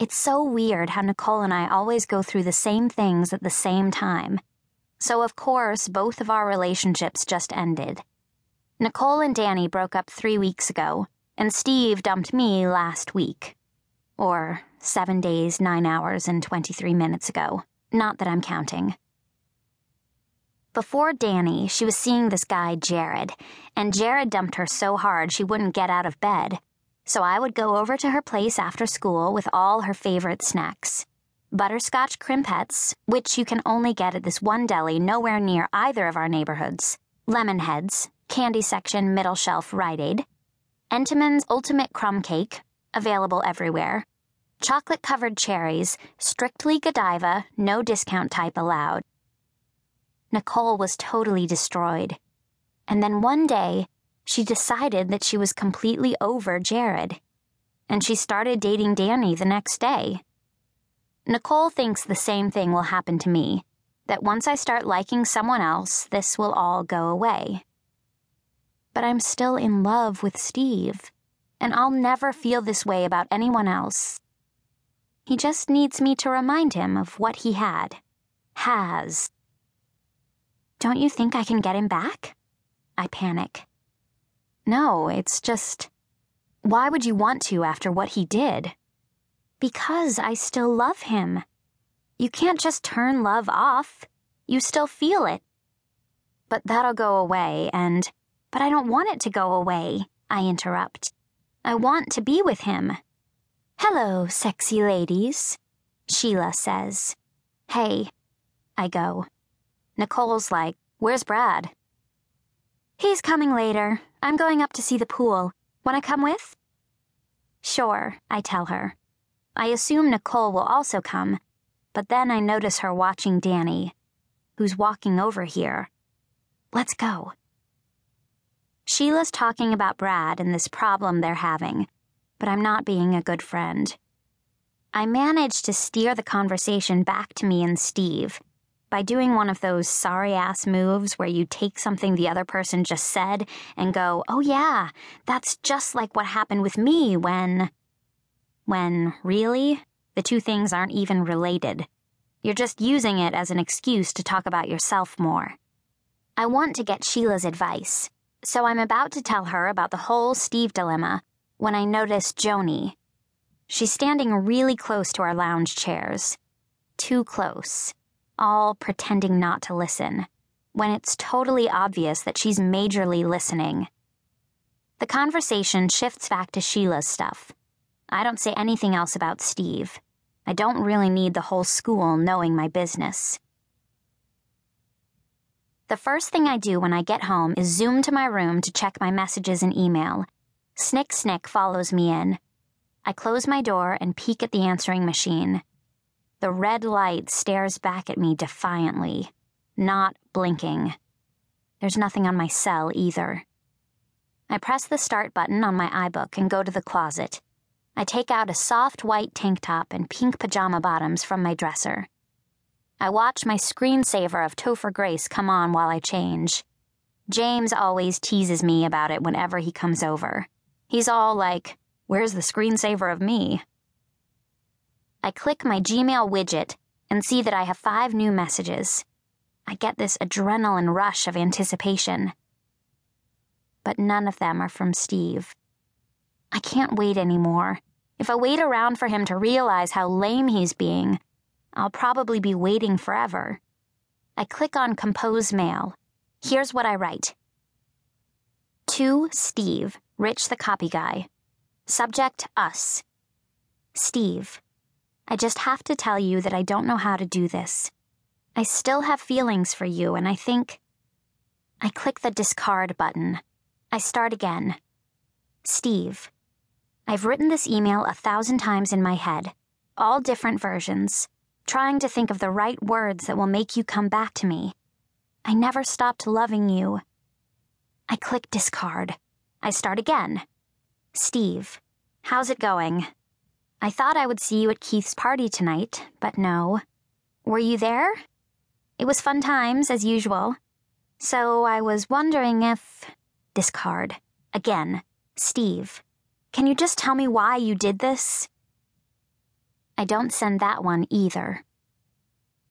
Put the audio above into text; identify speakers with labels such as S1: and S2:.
S1: It's so weird how Nicole and I always go through the same things at the same time. So, of course, both of our relationships just ended. Nicole and Danny broke up three weeks ago, and Steve dumped me last week. Or seven days, nine hours, and 23 minutes ago. Not that I'm counting. Before Danny, she was seeing this guy, Jared, and Jared dumped her so hard she wouldn't get out of bed. So I would go over to her place after school with all her favorite snacks butterscotch crimpets, which you can only get at this one deli nowhere near either of our neighborhoods, lemon heads, candy section middle shelf Rite Aid, Entenmann's Ultimate Crumb Cake, available everywhere, chocolate covered cherries, strictly Godiva, no discount type allowed. Nicole was totally destroyed. And then one day, she decided that she was completely over Jared. And she started dating Danny the next day. Nicole thinks the same thing will happen to me that once I start liking someone else, this will all go away. But I'm still in love with Steve, and I'll never feel this way about anyone else. He just needs me to remind him of what he had, has. Don't you think I can get him back? I panic. No, it's just. Why would you want to after what he did? Because I still love him. You can't just turn love off. You still feel it. But that'll go away, and. But I don't want it to go away, I interrupt. I want to be with him. Hello, sexy ladies, Sheila says. Hey, I go. Nicole's like, Where's Brad? He's coming later. I'm going up to see the pool. Want to come with? Sure, I tell her. I assume Nicole will also come, but then I notice her watching Danny, who's walking over here. Let's go. Sheila's talking about Brad and this problem they're having, but I'm not being a good friend. I manage to steer the conversation back to me and Steve by doing one of those sorry ass moves where you take something the other person just said and go, oh yeah, that's just like what happened with me when. When, really, the two things aren't even related. You're just using it as an excuse to talk about yourself more. I want to get Sheila's advice, so I'm about to tell her about the whole Steve dilemma when I notice Joni. She's standing really close to our lounge chairs. Too close all pretending not to listen, when it's totally obvious that she's majorly listening. The conversation shifts back to Sheila's stuff. I don't say anything else about Steve. I don't really need the whole school knowing my business. The first thing I do when I get home is zoom to my room to check my messages and email. Snick Snick follows me in. I close my door and peek at the answering machine. The red light stares back at me defiantly, not blinking. There's nothing on my cell either. I press the start button on my iBook and go to the closet. I take out a soft white tank top and pink pajama bottoms from my dresser. I watch my screensaver of Topher Grace come on while I change. James always teases me about it whenever he comes over. He's all like, Where's the screensaver of me? I click my Gmail widget and see that I have five new messages. I get this adrenaline rush of anticipation. But none of them are from Steve. I can't wait anymore. If I wait around for him to realize how lame he's being, I'll probably be waiting forever. I click on Compose Mail. Here's what I write To Steve, Rich the copy guy. Subject Us. Steve. I just have to tell you that I don't know how to do this. I still have feelings for you, and I think. I click the discard button. I start again. Steve. I've written this email a thousand times in my head, all different versions, trying to think of the right words that will make you come back to me. I never stopped loving you. I click discard. I start again. Steve. How's it going? I thought I would see you at Keith's party tonight, but no. Were you there? It was fun times, as usual. So I was wondering if. Discard. Again. Steve. Can you just tell me why you did this? I don't send that one either.